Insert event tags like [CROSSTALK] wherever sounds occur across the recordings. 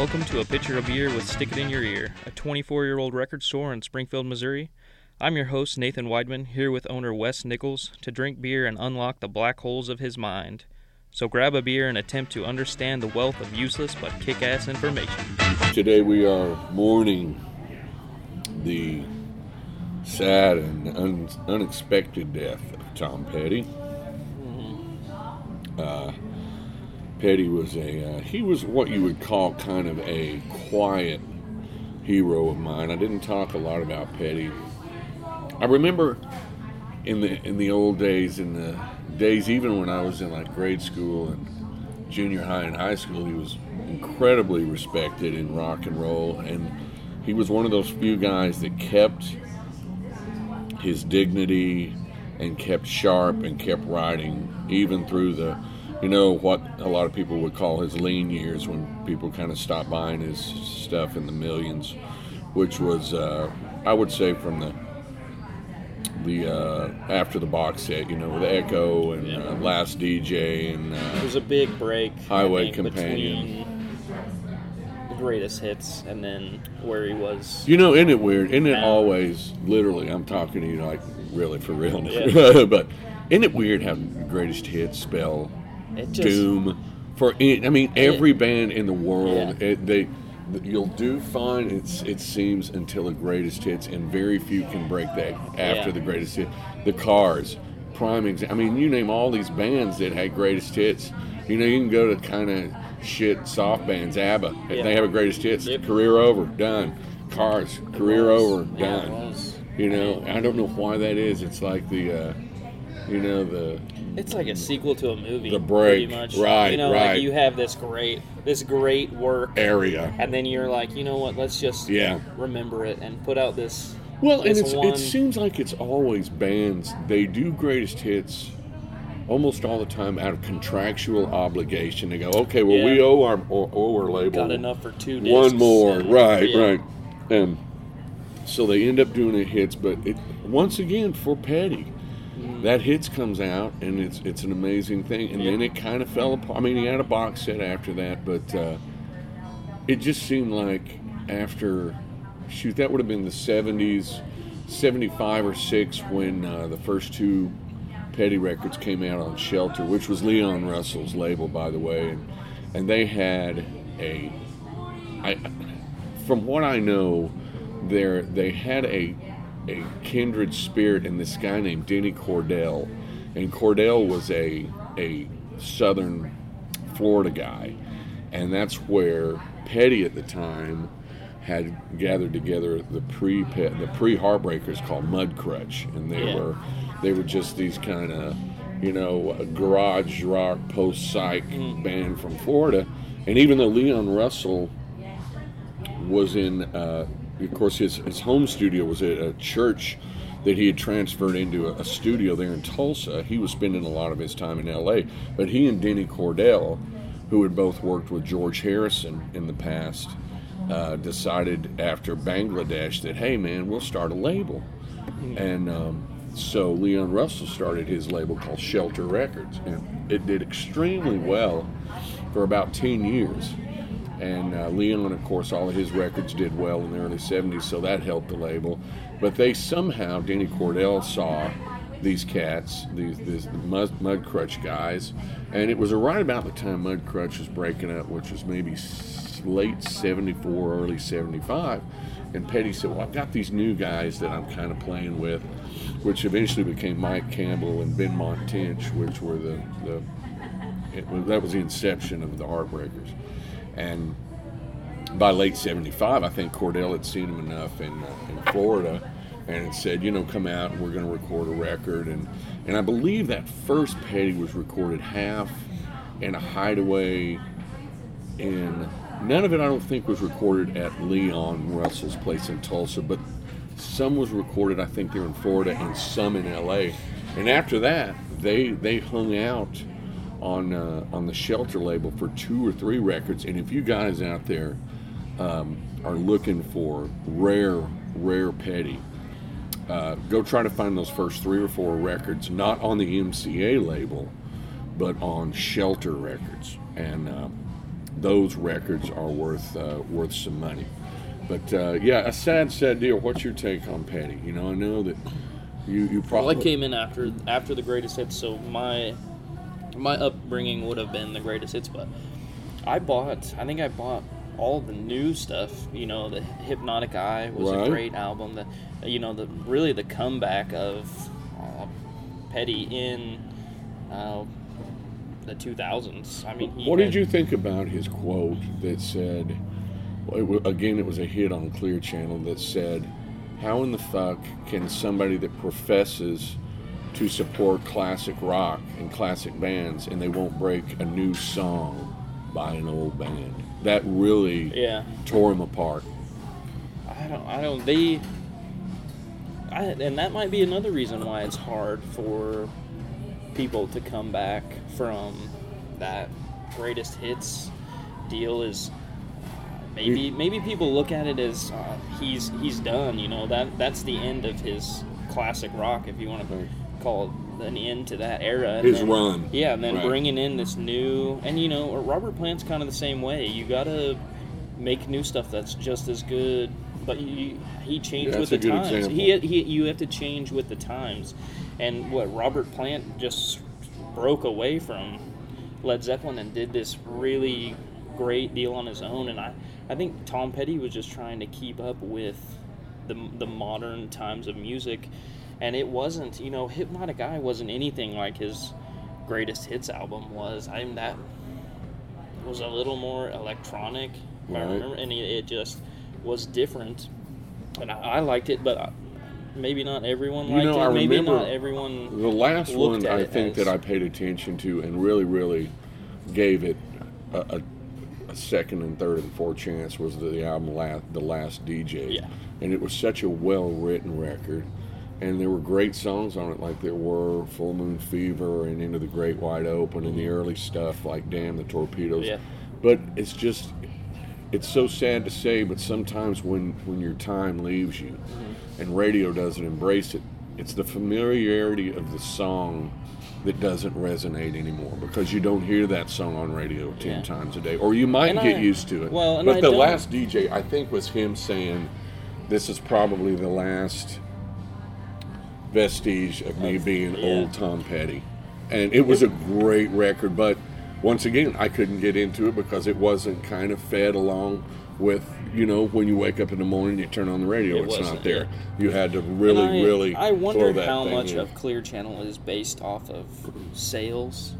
Welcome to A Pitcher of Beer with Stick It In Your Ear, a 24 year old record store in Springfield, Missouri. I'm your host, Nathan Weidman, here with owner Wes Nichols to drink beer and unlock the black holes of his mind. So grab a beer and attempt to understand the wealth of useless but kick ass information. Today we are mourning the sad and un- unexpected death of Tom Petty. Uh, Petty was a uh, he was what you would call kind of a quiet hero of mine. I didn't talk a lot about Petty. I remember in the in the old days, in the days even when I was in like grade school and junior high and high school, he was incredibly respected in rock and roll, and he was one of those few guys that kept his dignity and kept sharp and kept writing even through the you know what a lot of people would call his lean years when people kind of stopped buying his stuff in the millions which was uh, i would say from the the uh, after the box set you know with echo and uh, last dj and It uh, was a big break. Highway think, Companion. The greatest hits and then where he was. you know isn't it weird isn't it Yeah. always literally i'm talking to you like really for real Yeah. [LAUGHS] but isn't it weird how greatest hits spell It just, doom. For it, I mean every band in the world Yeah. it, they you'll do fine. It's it seems until the greatest hits and very few can break that after Yeah. the greatest hit. The cars prime example I mean you name all these bands that had greatest hits. You know you can go to kind of shit soft bands. ABBA if Yeah. they have a greatest hits. Yep. career over done. Cars career over done. was. you know I don't know why that is. It's like the uh, you know the It's like a sequel to a movie. The break, pretty much. right, You know, right. like you have this great, this great work, area and then you're like, you know what? Let's just Yeah. remember it and put out this. Well, and this it's, one- it seems like it's always bands. They do greatest hits almost all the time out of contractual obligation. They go, okay, well, we owe our or, owe our label got enough for two discs. one more, and- right, yeah. right, and so they end up doing it hits. But it once again for Petty. That hits comes out and it's it's an amazing thing. And then it kind of fell apart. I mean, he had a box set after that, but uh, it just seemed like after shoot that would have been the 70s 75 or 6 when uh, the first two petty records came out on shelter which was leon russell's label by the way and, and they had a I, from what i know there they had a a kindred spirit in this guy named denny cordell. And cordell was a a southern florida guy. And that's where Petty at the time had gathered together the pre the pre Heartbreakers called Mud Crutch, and they Yeah. were they were just these kind of you know garage rock post psych band from Florida, and even though Leon Russell was in, uh, of course, his his home studio was at a church that he had transferred into a, a studio there in Tulsa. He was spending a lot of his time in L.A., but he and Denny Cordell, who had both worked with George Harrison in the past, uh, decided after Bangladesh that hey man, we'll start a label, and. Um, so Leon Russell started his label called Shelter Records, and it did extremely well for about ten years. And uh, Leon, of course, all of his records did well in the early 70s, so that helped the label. But they somehow, Danny Cordell saw these cats, these, these mud, mud Crutch guys, and it was right about the time Mud Crutch was breaking up, which was maybe late 74, early 75. And Petty said, Well, I've got these new guys that I'm kind of playing with, which eventually became Mike Campbell and Benmont Tench, which were the, the it, that was the inception of the Heartbreakers. And by late 75, I think Cordell had seen him enough in, uh, in Florida and said, you know, come out and we're going to record a record. And, and I believe that first Petty was recorded half in a hideaway in, none of it I don't think was recorded at Leon Russell's place in Tulsa, but some was recorded, I think, there in Florida and some in LA. And after that, they, they hung out on uh, on the Shelter label for two or three records. And if you guys out there um, are looking for rare, rare Petty, uh, go try to find those first three or four records, not on the MCA label, but on Shelter Records. And um, those records are worth uh, worth some money. But uh, yeah, a sad, sad deal. What's your take on Petty? You know, I know that you you probably Well, I came in after after the greatest hits, so my my upbringing would have been the greatest hits. But I bought, I think I bought all the new stuff. You know, the Hypnotic Eye was Right. a great album. The you know the really the comeback of uh, Petty in uh, the 2000s. I mean, What did you think about his quote that said, it again, it was a hit on Clear Channel that said, How in the fuck can somebody that professes to support classic rock and classic bands and they won't break a new song by an old band? That really Yeah. tore him apart. I don't. I don't. They. I, and that might be another reason why it's hard for people to come back from that greatest hits deal. Is maybe maybe people look at it as uh, he's he's done. You know that that's the end of his classic rock, if you want to call it an end to that era. And His then- run. Yeah, and then Right. bringing in this new, and you know, Robert Plant's kind of the same way. You gotta make new stuff that's just as good, but you, he changed Yeah, with that's the good times. example. He, he, you have to change with the times, and what Robert Plant just broke away from Led Zeppelin and did this really great deal on his own. And I, I think Tom Petty was just trying to keep up with the, the modern times of music. And it wasn't, you know, Hypnotic Eye wasn't anything like his greatest hits album was. I mean, that was a little more electronic, if I remember, and it, it just was different. And I, I liked it, but I, maybe not everyone You liked know, it. I maybe remember not everyone. The last one I think as- that I paid attention to and really, really gave it a, a, a second and third and fourth chance was the album last, The Last DJ. Yeah. And it was such a well written record. And there were great songs on it, like there were Full Moon Fever and Into the Great Wide Open and the early stuff like Damn the Torpedoes. Yeah. But it's just, it's so sad to say, but sometimes when, when your time leaves you mm-hmm. and radio doesn't embrace it, it's the familiarity of the song that doesn't resonate anymore because you don't hear that song on radio 10 Yeah. times a day or you might And get I- used to it well, but I the don't- last dj i think was him saying this is probably the last vestige of me being yeah. old tom petty and it was a great record but once again i couldn't get into it because it wasn't kind of fed along with you know when you wake up in the morning you turn on the radio It it's not there yeah. you had to really I, really I wonder how much in. of Clear Channel is based off of sales,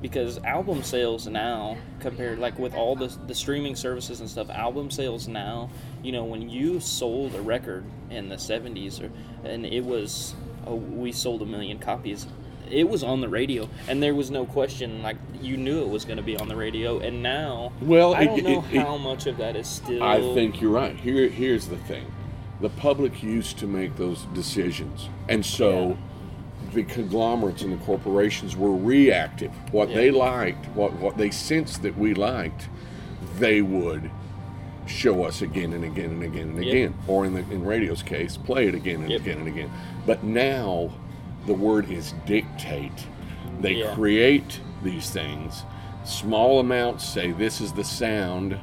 because album sales now compared like with all the the streaming services and stuff, album sales now, you know, when you sold a record in the '70s or and it was oh, we sold a million copies. It was on the radio, and there was no question. Like you knew it was going to be on the radio, and now, Well, I don't know it- it- how much of that is still. I think you're right. Here, here's the thing: the public used to make those decisions, and so the conglomerates and the corporations were reactive. What they liked, what what they sensed that we liked, they would show us again and again and again and again, or in the in radio's case, play it again and Yep. again and again. But now, the word is dictate. They Yeah. create these things. Small amounts say this is the sound,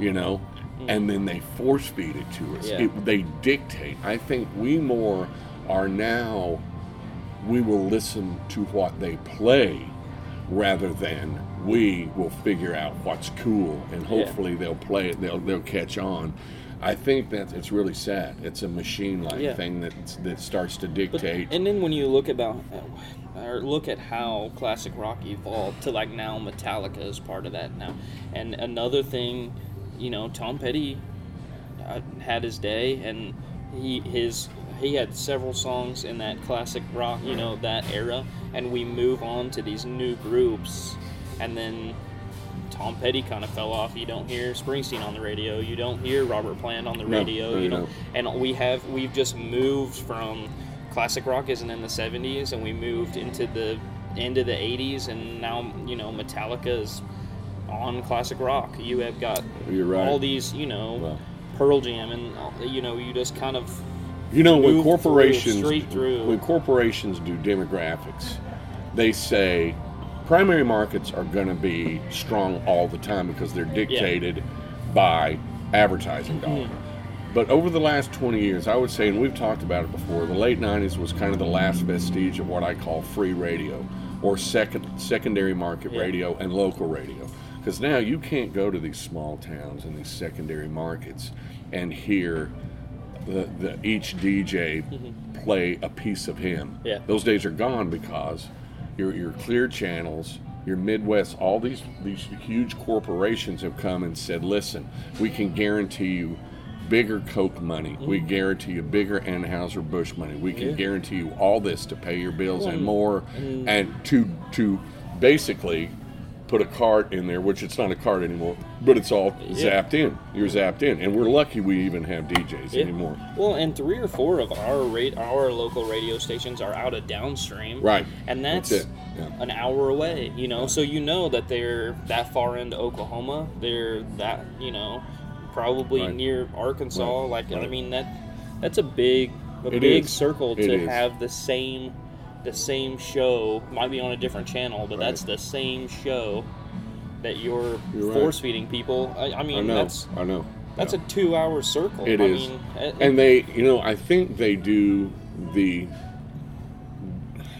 you know, and then they force feed it to us. Mm. Yeah. It, they dictate. I think we more are now. We will listen to what they play rather than we will figure out what's cool and hopefully they'll play it they'll they'll catch on i think that it's really sad it's a machine like Yeah. thing that that starts to But- dictate and then when you look about or look at how classic rock evolved to like now Metallica is part of that now. And another thing, you know, Tom Petty uh, had his day and he his he had several songs in that classic rock, you know, that era and we move on to these new groups and then Tom Petty kind of fell off. You don't hear Springsteen on the radio. You don't hear Robert Plant on the No, radio. no, you no. know, and we have we've just moved from classic rock isn't in the 70s and we moved into the end of the 80s and now you know Metallica is on classic rock. You have got right. all these you know. Pearl Jam and you know you just kind of you know when through, corporations straight through. when corporations do demographics they say primary markets are going to be strong all the time because they're dictated by advertising dollar. Mm-hmm. But over the last 20 years, I would say, and we've talked about it before, the late 90s was kind of the last vestige of what I call free radio or second secondary market Yeah. radio and local radio. Because now you can't go to these small towns and these secondary markets and hear the, the each DJ play a piece of him. Mm-hmm. Yeah. Those days are gone because your your clear channels, your Midwest, all these these huge corporations have come and said, "Listen, we can guarantee you bigger Coke money. We guarantee you bigger Anheuser Busch money. We can Mm-hmm. Yeah. guarantee you all this to pay your bills and more, and- and to to basically." Put a cart in there, which it's not a cart anymore, but it's all Yeah. zapped in. You're zapped in, and we're lucky we even have DJs Yeah. anymore. Well, and three or four of our rate, our local radio stations are out of downstream, Right. And that's, That's it. Yeah. an hour away. You know, so you know that they're that far into Oklahoma. They're that you know, probably Right. near Arkansas. Right. Like I mean that that's a big a It big is. circle It to have the same the same show. Might be on a different channel, but Right. that's the same show that you're, You're right. force feeding people. I, I mean, I that's I know. that's Yeah. a two hour circle. It I is. mean, it- and they you know i think they do the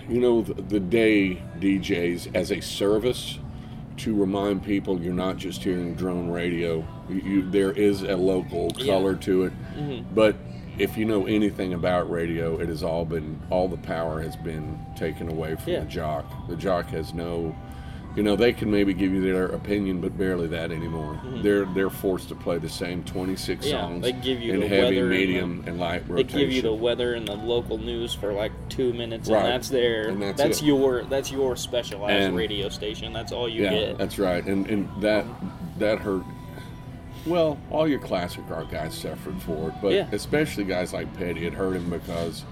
you know the, the day djs as a service to remind people you're not just hearing drone radio you, there is a local Yeah. color to it Mhm. but if you know anything about radio it has all been all the power has been taken away from Yeah. the jock the jock has no you know they can maybe give you their opinion but barely that anymore they're they're forced to play the same 26 Mm-hmm. Yeah, songs they give you in the heavy weather and medium and, light They give you the weather and the local news for like two minutes, Right. and that's their And that's that's, your that's your specialized And- radio station. That's all you yeah get. that's right and and that that hurt well all your classic rock guys suffered for it but Yeah. especially guys like petty it hurt him because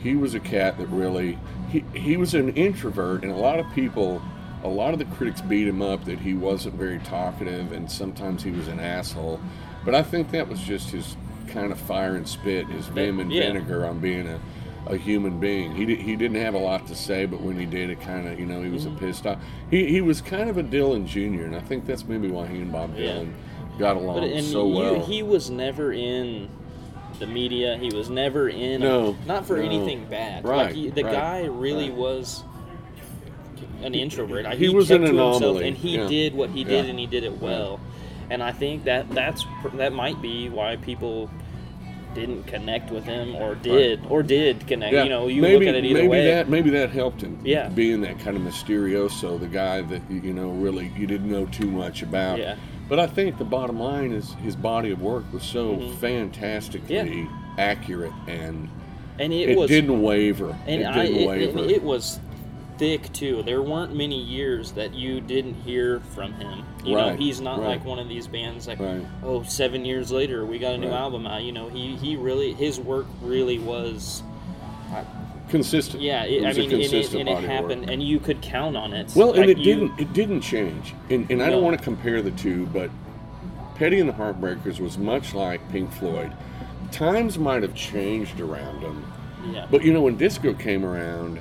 he was a cat that really he, he was an introvert and a lot of people a lot of the critics beat him up that he wasn't very talkative and sometimes he was an asshole but i think that was just his kind of fire and spit his vim and Yeah. vinegar on being a, a human being he, di- he didn't have a lot to say but when he did it kind of you know he was Mm-hmm. a pissed off he, he was kind of a dylan jr and i think that's maybe why he and bob Yeah. dylan got along But so you, well he was never in the media. He was never in. No, not for no. anything bad. Right, Like he, the right, guy really right. was an introvert. he was kept an anomaly, and he yeah. did what he did, Yeah. and he did it well. And I think that that's that might be why people didn't connect with him, or did, or did connect. You know, you maybe, look at it either maybe way. that maybe that helped him. Yeah. being that kind of mysterioso, the guy that you know really you didn't know too much about. Yeah. But I think the bottom line is his body of work was so fantastically Mm-hmm. Yeah. accurate, and and it, it, was didn't waver. and it I, didn't it, waver. and it was thick too. There weren't many years that you didn't hear from him. You know, he's not right. like one of these bands like, Right. oh, seven years later we got a new Right. album out. You know, he he really his work really was, consistent. yeah. It, I was a mean, and it, and it of work. happened, and you could count on it. Well, and it you- didn't. It didn't change. And, and I don't want to compare the two, but Petty and the Heartbreakers was much like Pink Floyd. Times might have changed around them, Yeah. but you know when disco came around,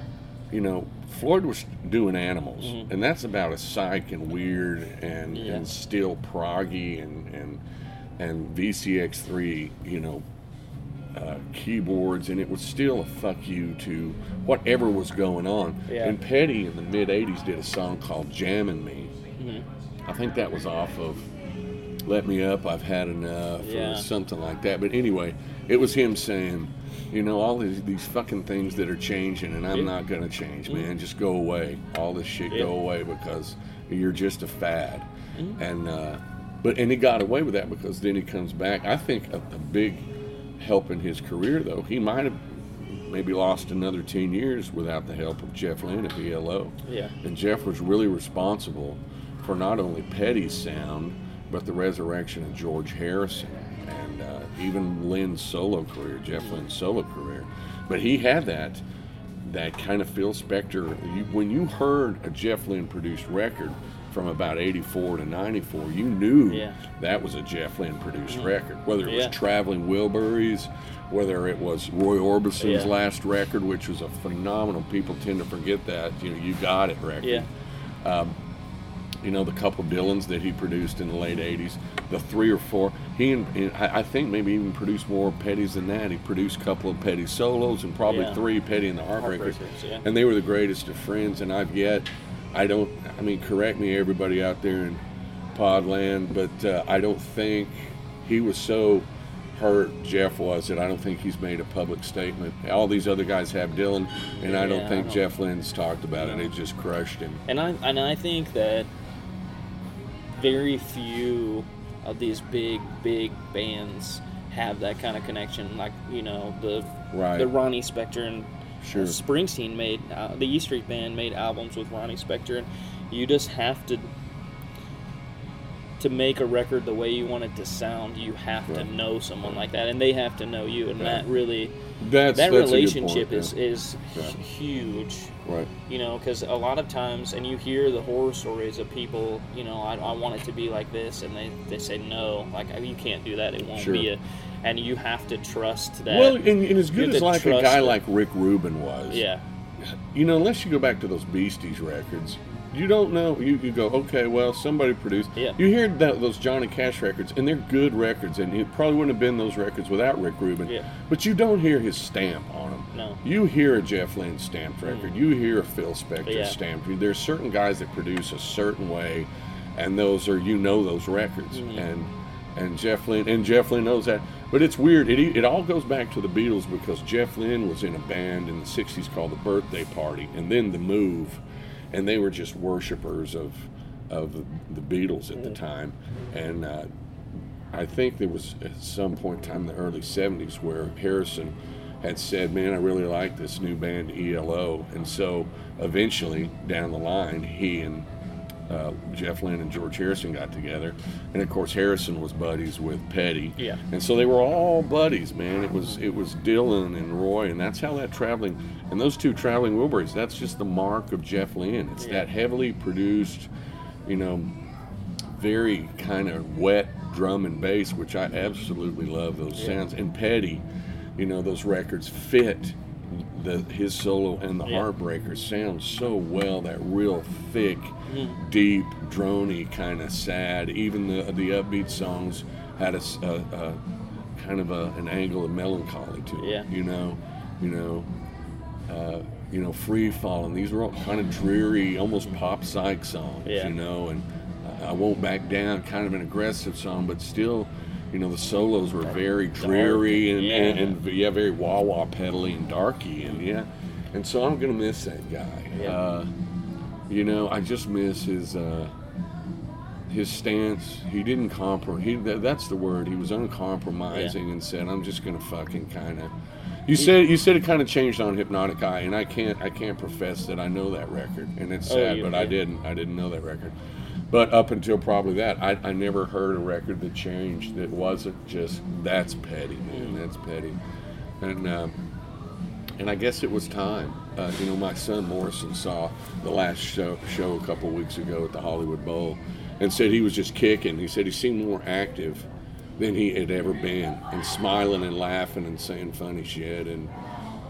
you know Floyd was doing Animals, Mm-hmm. and that's about as psych and weird and, Yeah. and still proggy and and and VCS3, you know, uh, keyboards, and it was still a fuck you to whatever was going on. Yeah. And Petty in the mid '80s did a song called "Jammin' Me." Mm-hmm. I think that was off of "Let Me Up," "I've Had Enough," Yeah. or something like that. But anyway, it was him saying, "You know, all these these fucking things that are changing, and I'm not gonna change, man. Just go away. All this shit go away because you're just a fad." Mm-hmm. And uh, but and he got away with that because then he comes back. I think a, a big help in his career, though, he might have maybe lost another 10 years without the help of Jeff Lynne at ELO. Yeah. And Jeff was really responsible for not only Petty's sound, but the resurrection of George Harrison and uh, even Lynne's solo career, Jeff Lynne's solo career. But he had that that kind of Phil Spector. You, when you heard a Jeff Lynne produced record from about 84 to 94, you knew Yeah. that was a Jeff Lynne produced record. Whether it Yeah. was Traveling Wilburys, whether it was Roy Orbison's Yeah. last record, which was a phenomenal, people tend to forget that, you know, You Got It record. Yeah. Um, you know, the couple Dylans that he produced in the late '80s, the three or four. He and, and I I think maybe even produced more Petties than that. He produced a couple of Petty solos and probably Yeah. three Petty and the Heartbreakers, Heartbreakers, yeah. and they were the greatest of friends. And I've yet, I don't, I mean, correct me, everybody out there in Podland, but uh, I don't think he was so hurt. Jeff was that I don't think he's made a public statement. All these other guys have Dylan, and I don't Yeah, I think don't- Jeff Lynne's talked about it. It just crushed him. And I and I think that very few of these big big bands have that kind of connection. Like you know the Right. the Ronnie Spector and Sure. Springsteen made uh, the E Street Band made albums with Ronnie Spector, and you just have to to make a record the way you want it to sound. You have to know someone like that, and they have to know you, and Right. that really That's that that's relationship point, is yeah. is Right. huge right. you know because a lot of times and you hear the horror stories of people you know I, I want it to be like this and they, they say no like you can't do that it won't Sure. be a and you have to trust that Well, and, and as good as like a guy it. like Rick Rubin was, yeah you know, unless you go back to those Beasties records, you don't know. You, go, okay, well, somebody produced. Yeah. You hear that, those Johnny Cash records, and they're good records, and it probably wouldn't have been those records without Rick Rubin. Yeah. But you don't hear his stamp on them. No. Mm. You hear a Jeff Lynne stamped record. You hear a Phil Spector Yeah. stamped. There's certain guys that produce a certain way, and those are you know those records, Mhm. and and Jeff Lynne and Jeff Lynne knows that. But it's weird. It it all goes back to the Beatles because Jeff Lynne was in a band in the '60s called the Birthday Party, and then the Move, and they were just worshipers of of the, Beatles at the time, and. Uh, I think there was at some point in time in the early 70s where Harrison had said, Man, I really like this new band ELO. And so eventually, down the line, he and uh, Jeff Lynne and George Harrison got together. And of course, Harrison was buddies with Petty. Yeah. And so they were all buddies, man. It was it was Dylan and Roy, and that's how that traveling and those two traveling Wilburys. That's just the mark of Jeff Lynne. It's Yeah. that heavily produced, you know, very kind of wet drum and bass, which I absolutely love those Yeah. sounds. And Petty, you know, those records fit the his solo and the Yeah. Heartbreakers sound so well. That real thick, Mhm. deep, drony kind of sad. Even the the upbeat songs had a kind of a, an angle of melancholy to it. Yeah. You know, you know. Uh, you know, free falling. These were all kind of dreary, almost pop psych songs. Yeah. You know, and I won't back down. Kind of an aggressive song, but still, you know, the solos were very dreary and, yeah. and, and yeah, very wah wah pedally and darky, and yeah, and so I'm gonna miss that guy. Yeah. Uh, you know, I just miss his uh, his stance. He didn't compromise. He that, that's the word. He was uncompromising and said, "I'm just gonna fucking kind of." You said you said it kind of changed on Hypnotic Eye, and I can't I can't profess that I know that record, and it's Oh, sad, you- but I didn't I didn't know that record. But up until probably that, I, I never heard a record that changed that wasn't just that's petty, man, that's petty, and um, and I guess it was time. Uh, you know, my son Morrison saw the last show show a couple weeks ago at the Hollywood Bowl, and said he was just kicking. He said he seemed more active than he had ever been, and smiling and laughing and saying funny shit. And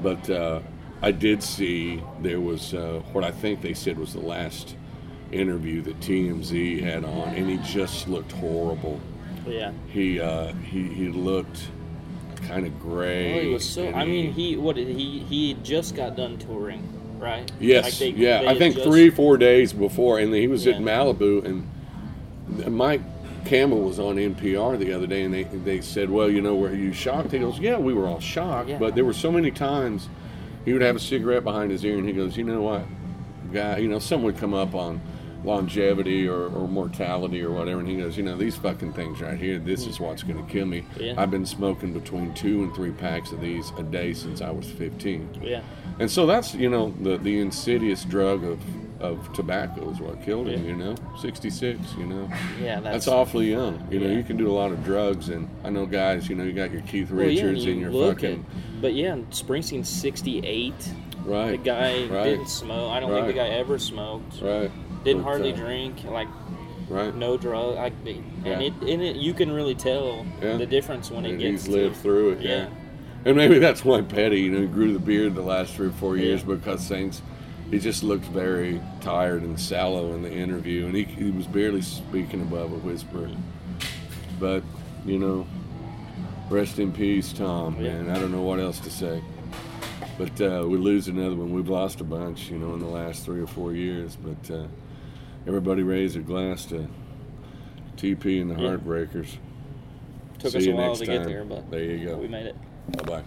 but uh, I did see there was uh, what I think they said was the last interview that TMZ had on, and he just looked horrible. yeah He uh, he he looked kind of gray. well, he was so I mean he what he he just got done touring right Yes, Like, they- yeah. they I think just- three, four days before, and he was at Yeah. Malibu, and Mike Campbell was on NPR the other day, and they they said, "Well, you know, were you shocked?" He goes, "Yeah, we were all shocked, Yeah. but there were so many times he would have a cigarette behind his ear, and he goes, "You know what, guy? You know, someone would come up on." longevity or, or mortality or whatever and he goes you know these fucking things right here this is what's going to kill me Yeah. i've been smoking between two and three packs of these a day since i was 15 yeah and so that's you know the the insidious drug of of tobacco is what killed him. Yeah. You know, sixty six. You know, yeah that's, that's, awfully young. You know, Yeah. you can do a lot of drugs, and I know guys. You know, you got your Keith well, yeah, Richards you and your fucking at, but yeah Springsteen's 68 right, the guy right. didn't smoke I don't think the guy ever smoked right, didn't But, hardly uh, drink like right. no drug I, and Yeah. it and it you can really tell Yeah. the difference when it gets he's lived to, through it. Yeah. yeah And maybe that's why Petty, you know, grew the beard the last three or four years because things, he just looked very tired and sallow in the interview, and he, he was barely speaking above a whisper. But you know, rest in peace, Tom. Yeah. Man, I don't know what else to say. But uh, we lose another one. We've lost a bunch, you know, in the last three or four years. But uh, everybody raise their glass to TP and the Yeah. Heartbreakers. Took See us a while to get time. there, but there you go. we made it. Bye bye.